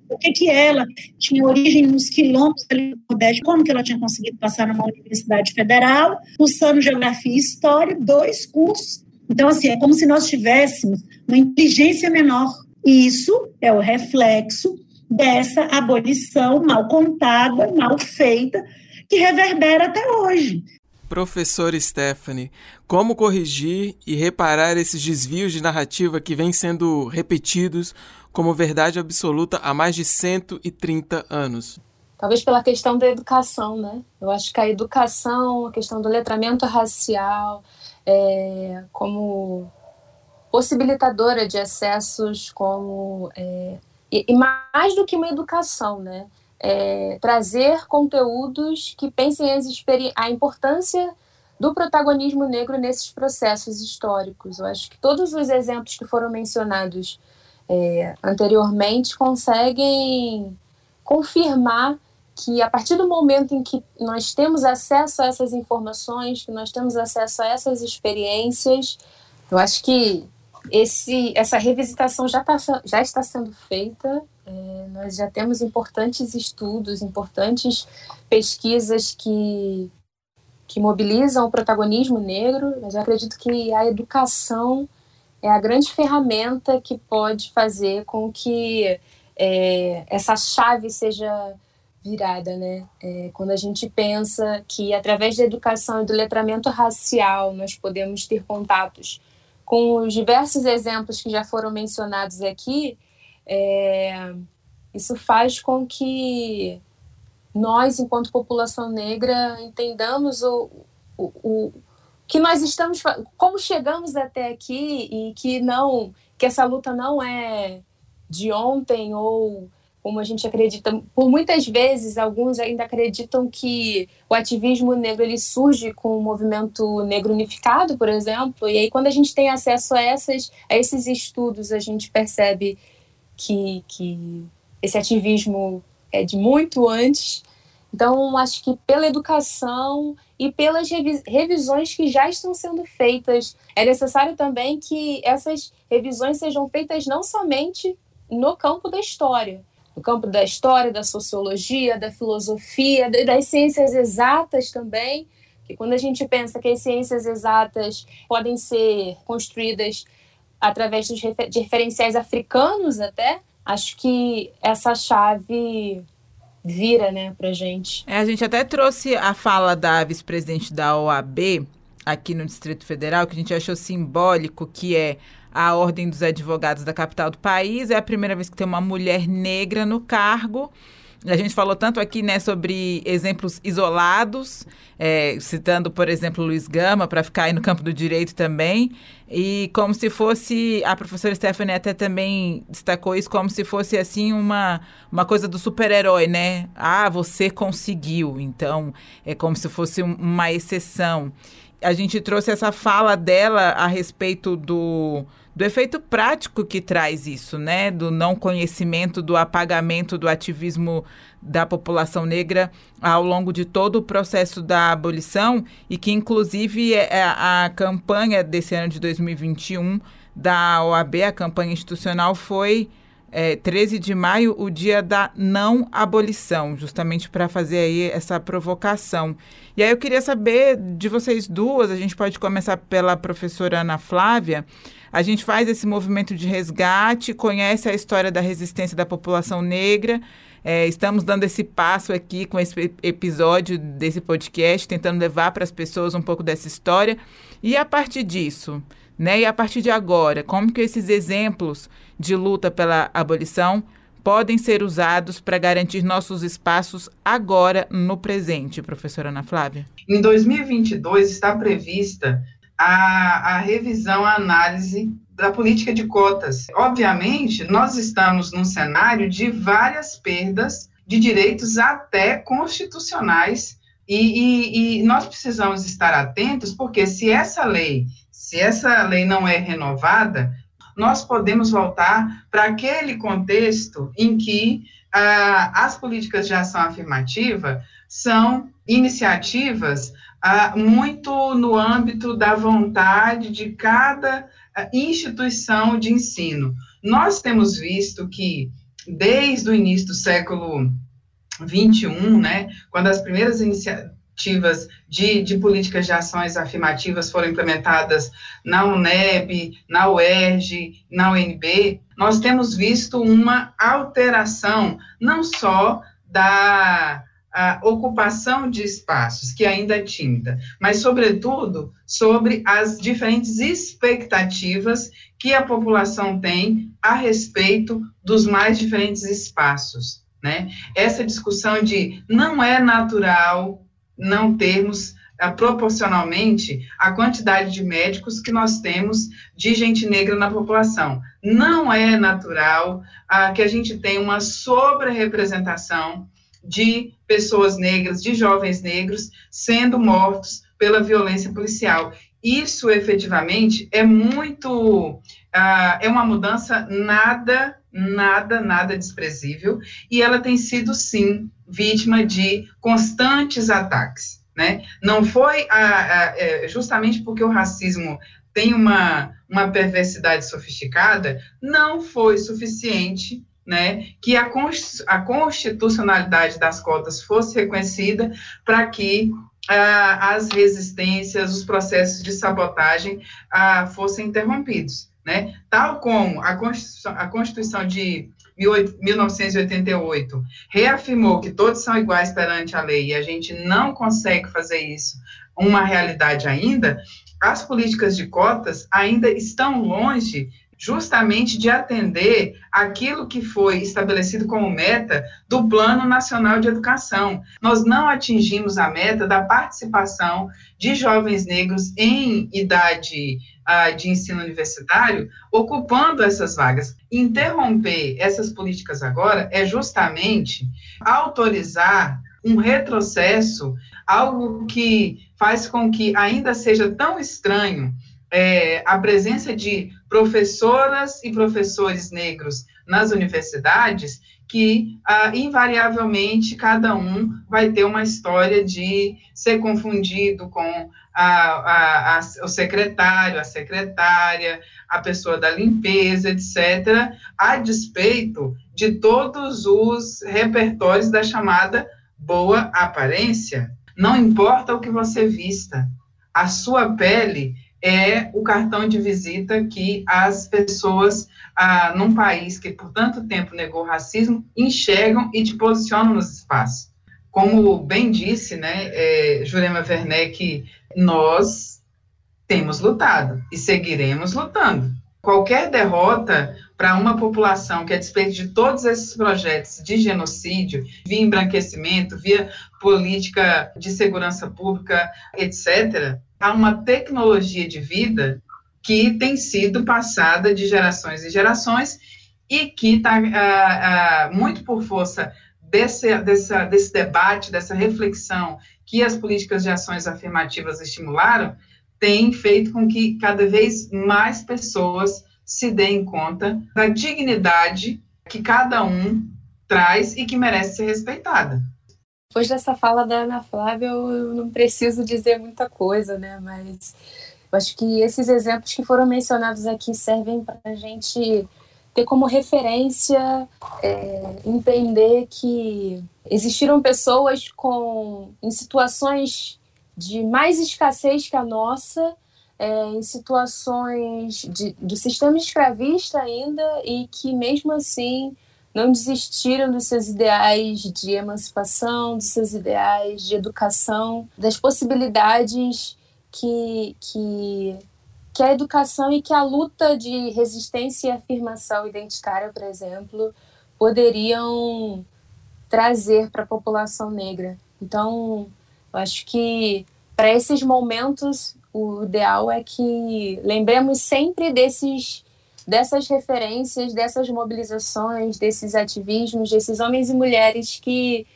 por que, que ela tinha origem nos quilômetros ali do Nordeste, como que ela tinha conseguido passar numa Universidade Federal, cursando Geografia e História, dois cursos. Então, assim, é como se nós tivéssemos uma inteligência menor. Isso é o reflexo dessa abolição mal contada, mal feita, que reverbera até hoje. Professor Stephanie, como corrigir e reparar esses desvios de narrativa que vêm sendo repetidos como verdade absoluta há mais de 130 anos? Talvez pela questão da educação, né? Eu acho que a educação, a questão do letramento racial, é, como possibilitadora de acessos, como é, e, e mais do que uma educação, né? é, trazer conteúdos que pensem a importância do protagonismo negro nesses processos históricos. Eu acho que todos os exemplos que foram mencionados é, anteriormente conseguem confirmar que a partir do momento em que nós temos acesso a essas informações, que nós temos acesso a essas experiências, eu acho que esse, essa revisitação já, tá, já está sendo feita é, nós já temos importantes estudos, importantes pesquisas que, que mobilizam o protagonismo negro, mas eu acredito que a educação é a grande ferramenta que pode fazer com que é, essa chave seja virada, né? É, quando a gente pensa que através da educação e do letramento racial nós podemos ter contatos com os diversos exemplos que já foram mencionados aqui, é, isso faz com que nós, enquanto população negra, entendamos o, o, o que nós estamos, como chegamos até aqui e que não, que essa luta não é de ontem ou como a gente acredita, por muitas vezes alguns ainda acreditam que o ativismo negro ele surge com o movimento negro unificado, por exemplo, e aí quando a gente tem acesso a essas a esses estudos, a gente percebe que, que esse ativismo é de muito antes. Então, acho que pela educação e pelas revisões que já estão sendo feitas, é necessário também que essas revisões sejam feitas não somente no campo da história, no campo da história, da sociologia, da filosofia, das ciências exatas também, que quando a gente pensa que as ciências exatas podem ser construídas através de referenciais africanos até, acho que essa chave vira, né, pra gente. É, a gente até trouxe a fala da vice-presidente da OAB aqui no Distrito Federal, que a gente achou simbólico, que é a Ordem dos Advogados da capital do país. É a primeira vez que tem uma mulher negra no cargo. A gente falou tanto aqui né, sobre exemplos isolados, é, citando, por exemplo, Luiz Gama, para ficar aí no campo do direito também, e como se fosse, a professora Stephanie até também destacou isso, como se fosse assim uma, uma coisa do super-herói, né? Ah, você conseguiu, então é como se fosse uma exceção. A gente trouxe essa fala dela a respeito do do efeito prático que traz isso, né? Do não conhecimento, do apagamento do ativismo da população negra ao longo de todo o processo da abolição e que, inclusive, é, é a campanha desse ano de 2021 da OAB, a campanha institucional, foi é, 13 de maio, o dia da não abolição, justamente para fazer aí essa provocação. E aí eu queria saber de vocês duas, a gente pode começar pela professora Ana Flávia, a gente faz esse movimento de resgate, conhece a história da resistência da população negra. É, estamos dando esse passo aqui com esse episódio desse podcast, tentando levar para as pessoas um pouco dessa história. E a partir disso, né? E a partir de agora, como que esses exemplos de luta pela abolição podem ser usados para garantir nossos espaços agora no presente, professora Ana Flávia? Em 2022 está prevista a, a revisão, a análise da política de cotas. Obviamente, nós estamos num cenário de várias perdas de direitos até constitucionais e, e, e, nós precisamos estar atentos, porque se essa lei, se essa lei não é renovada, nós podemos voltar para aquele contexto em que ah, as políticas de ação afirmativa são iniciativas ah, muito no âmbito da vontade de cada ah, instituição de ensino. Nós temos visto que, desde o início do século 21, né, quando as primeiras iniciativas de, de políticas de ações afirmativas foram implementadas na UNEB, na UERJ, na UNB, nós temos visto uma alteração, não só da a ocupação de espaços, que ainda é tímida, mas, sobretudo, sobre as diferentes expectativas que a população tem a respeito dos mais diferentes espaços. Né? Essa discussão de não é natural não termos uh, proporcionalmente a quantidade de médicos que nós temos de gente negra na população. Não é natural uh, que a gente tenha uma sobre-representação de pessoas negras, de jovens negros, sendo mortos pela violência policial. Isso, efetivamente, é muito. Uh, é uma mudança nada nada, nada desprezível, e ela tem sido, sim, vítima de constantes ataques. Né? Não foi a, a, é, justamente porque o racismo tem uma, uma perversidade sofisticada, não foi suficiente né, que a, a constitucionalidade das cotas fosse reconhecida para que ah, as resistências, os processos de sabotagem ah, fossem interrompidos né? Tal como a Constituição, a Constituição de 1988 reafirmou que todos são iguais perante a lei e a gente não consegue fazer isso uma realidade ainda, as políticas de cotas ainda estão longe justamente de atender aquilo que foi estabelecido como meta do Plano Nacional de Educação. Nós não atingimos a meta da participação de jovens negros em idade de ensino universitário ocupando essas vagas. Interromper essas políticas agora é justamente autorizar um retrocesso, algo que faz com que ainda seja tão estranho é, a presença de professoras e professores negros nas universidades, que ah, invariavelmente cada um vai ter uma história de ser confundido com a, a, o secretário, a secretária, a pessoa da limpeza, etc., a despeito de todos os repertórios da chamada boa aparência. Não importa o que você vista, a sua pele é o cartão de visita que as pessoas, ah, num país que por tanto tempo negou racismo, enxergam e te posicionam nos espaços. Como bem disse, né, é, Jurema Werneck, nós temos lutado e seguiremos lutando. Qualquer derrota para uma população que, a despeito de todos esses projetos de genocídio, via embranquecimento, via política de segurança pública, etc., há uma tecnologia de vida que tem sido passada de gerações e gerações e que está uh, uh, muito por força desse, dessa, desse debate, dessa reflexão que as políticas de ações afirmativas estimularam, tem feito com que cada vez mais pessoas se deem conta da dignidade que cada um traz e que merece ser respeitada. Depois dessa fala da Ana Flávia, eu não preciso dizer muita coisa, né? Mas eu acho que esses exemplos que foram mencionados aqui servem para a gente ter como referência é, entender que existiram pessoas com em situações de mais escassez que a nossa, é, em situações de, do sistema escravista ainda, e que mesmo assim não desistiram dos seus ideais de emancipação, dos seus ideais de educação, das possibilidades que, que, que a educação e que a luta de resistência e afirmação identitária, por exemplo, poderiam trazer para a população negra. Então, eu acho que para esses momentos o ideal é que lembremos sempre desses dessas referências, dessas mobilizações, desses ativismos, desses homens e mulheres que,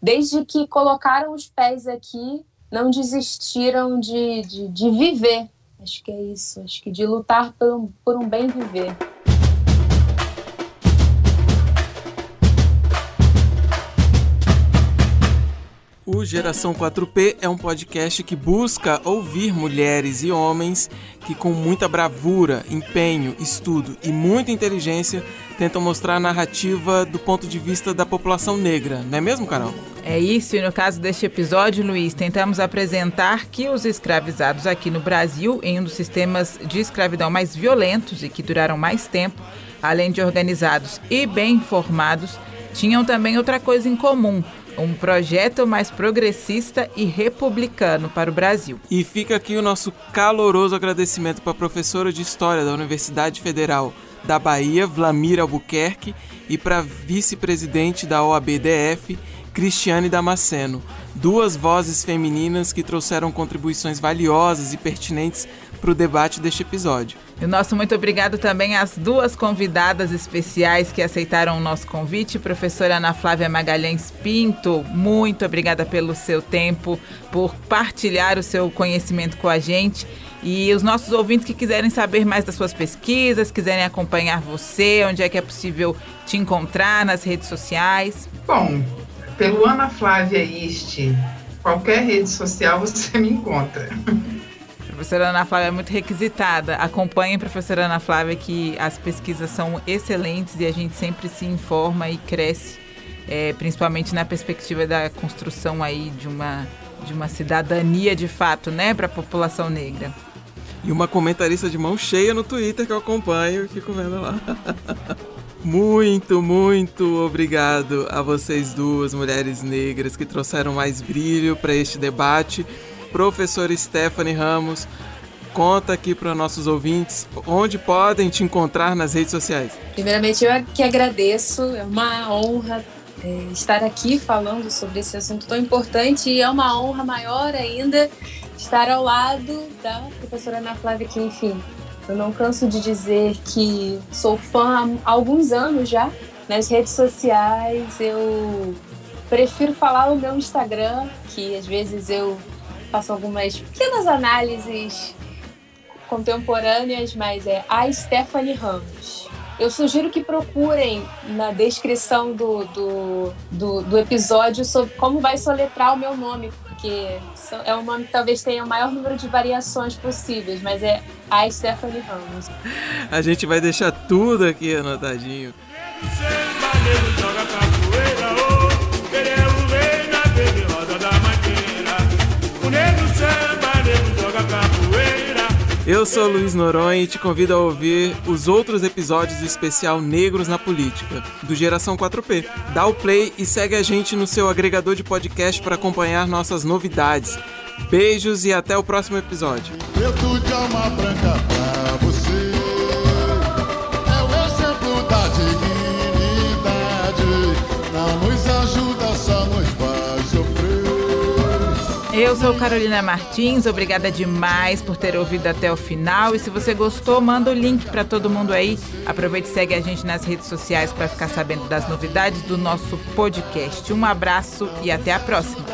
desde que colocaram os pés aqui, não desistiram de, de, de viver. Acho que é isso, acho que de lutar por um, por um bem viver. O Geração 4P é um podcast que busca ouvir mulheres e homens que, com muita bravura, empenho, estudo e muita inteligência, tentam mostrar a narrativa do ponto de vista da população negra, não é mesmo, Carol? É isso, e no caso deste episódio, Luiz, tentamos apresentar que os escravizados aqui no Brasil, em um dos sistemas de escravidão mais violentos e que duraram mais tempo, além de organizados e bem informados, tinham também outra coisa em comum um projeto mais progressista e republicano para o Brasil. E fica aqui o nosso caloroso agradecimento para a professora de História da Universidade Federal da Bahia, Vlamir Albuquerque, e para vice-presidente da OABDF, Cristiane Damasceno, duas vozes femininas que trouxeram contribuições valiosas e pertinentes para o debate deste episódio. E o nosso muito obrigado também às duas convidadas especiais que aceitaram o nosso convite. Professora Ana Flávia Magalhães Pinto, muito obrigada pelo seu tempo, por partilhar o seu conhecimento com a gente. E os nossos ouvintes que quiserem saber mais das suas pesquisas, quiserem acompanhar você, onde é que é possível te encontrar nas redes sociais. Bom, pelo Ana Flávia Iste, qualquer rede social você me encontra professora Ana Flávia é muito requisitada. Acompanhe a professora Ana Flávia que as pesquisas são excelentes e a gente sempre se informa e cresce, é, principalmente na perspectiva da construção aí de uma, de uma cidadania de fato, né, para a população negra. E uma comentarista de mão cheia no Twitter que eu acompanho e fico vendo lá. Muito, muito obrigado a vocês duas mulheres negras que trouxeram mais brilho para este debate professora Stephanie Ramos. Conta aqui para nossos ouvintes onde podem te encontrar nas redes sociais. Primeiramente, eu que agradeço, é uma honra é, estar aqui falando sobre esse assunto tão importante e é uma honra maior ainda estar ao lado da professora Ana Flávia, que, enfim, eu não canso de dizer que sou fã há alguns anos já. Nas redes sociais, eu prefiro falar o meu Instagram, que às vezes eu faço algumas pequenas análises contemporâneas, mas é a Stephanie Ramos. Eu sugiro que procurem na descrição do, do, do, do, episódio sobre como vai soletrar o meu nome, porque é um nome que talvez tenha o maior número de variações possíveis, mas é a Stephanie Ramos. A gente vai deixar tudo aqui anotadinho. Eu sou Luiz Noronha e te convido a ouvir os outros episódios do especial Negros na Política, do Geração 4P. Dá o play e segue a gente no seu agregador de podcast para acompanhar nossas novidades. Beijos e até o próximo episódio. Eu sou Carolina Martins, obrigada demais por ter ouvido até o final. E se você gostou, manda o link para todo mundo aí. Aproveite e segue a gente nas redes sociais para ficar sabendo das novidades do nosso podcast. Um abraço e até a próxima.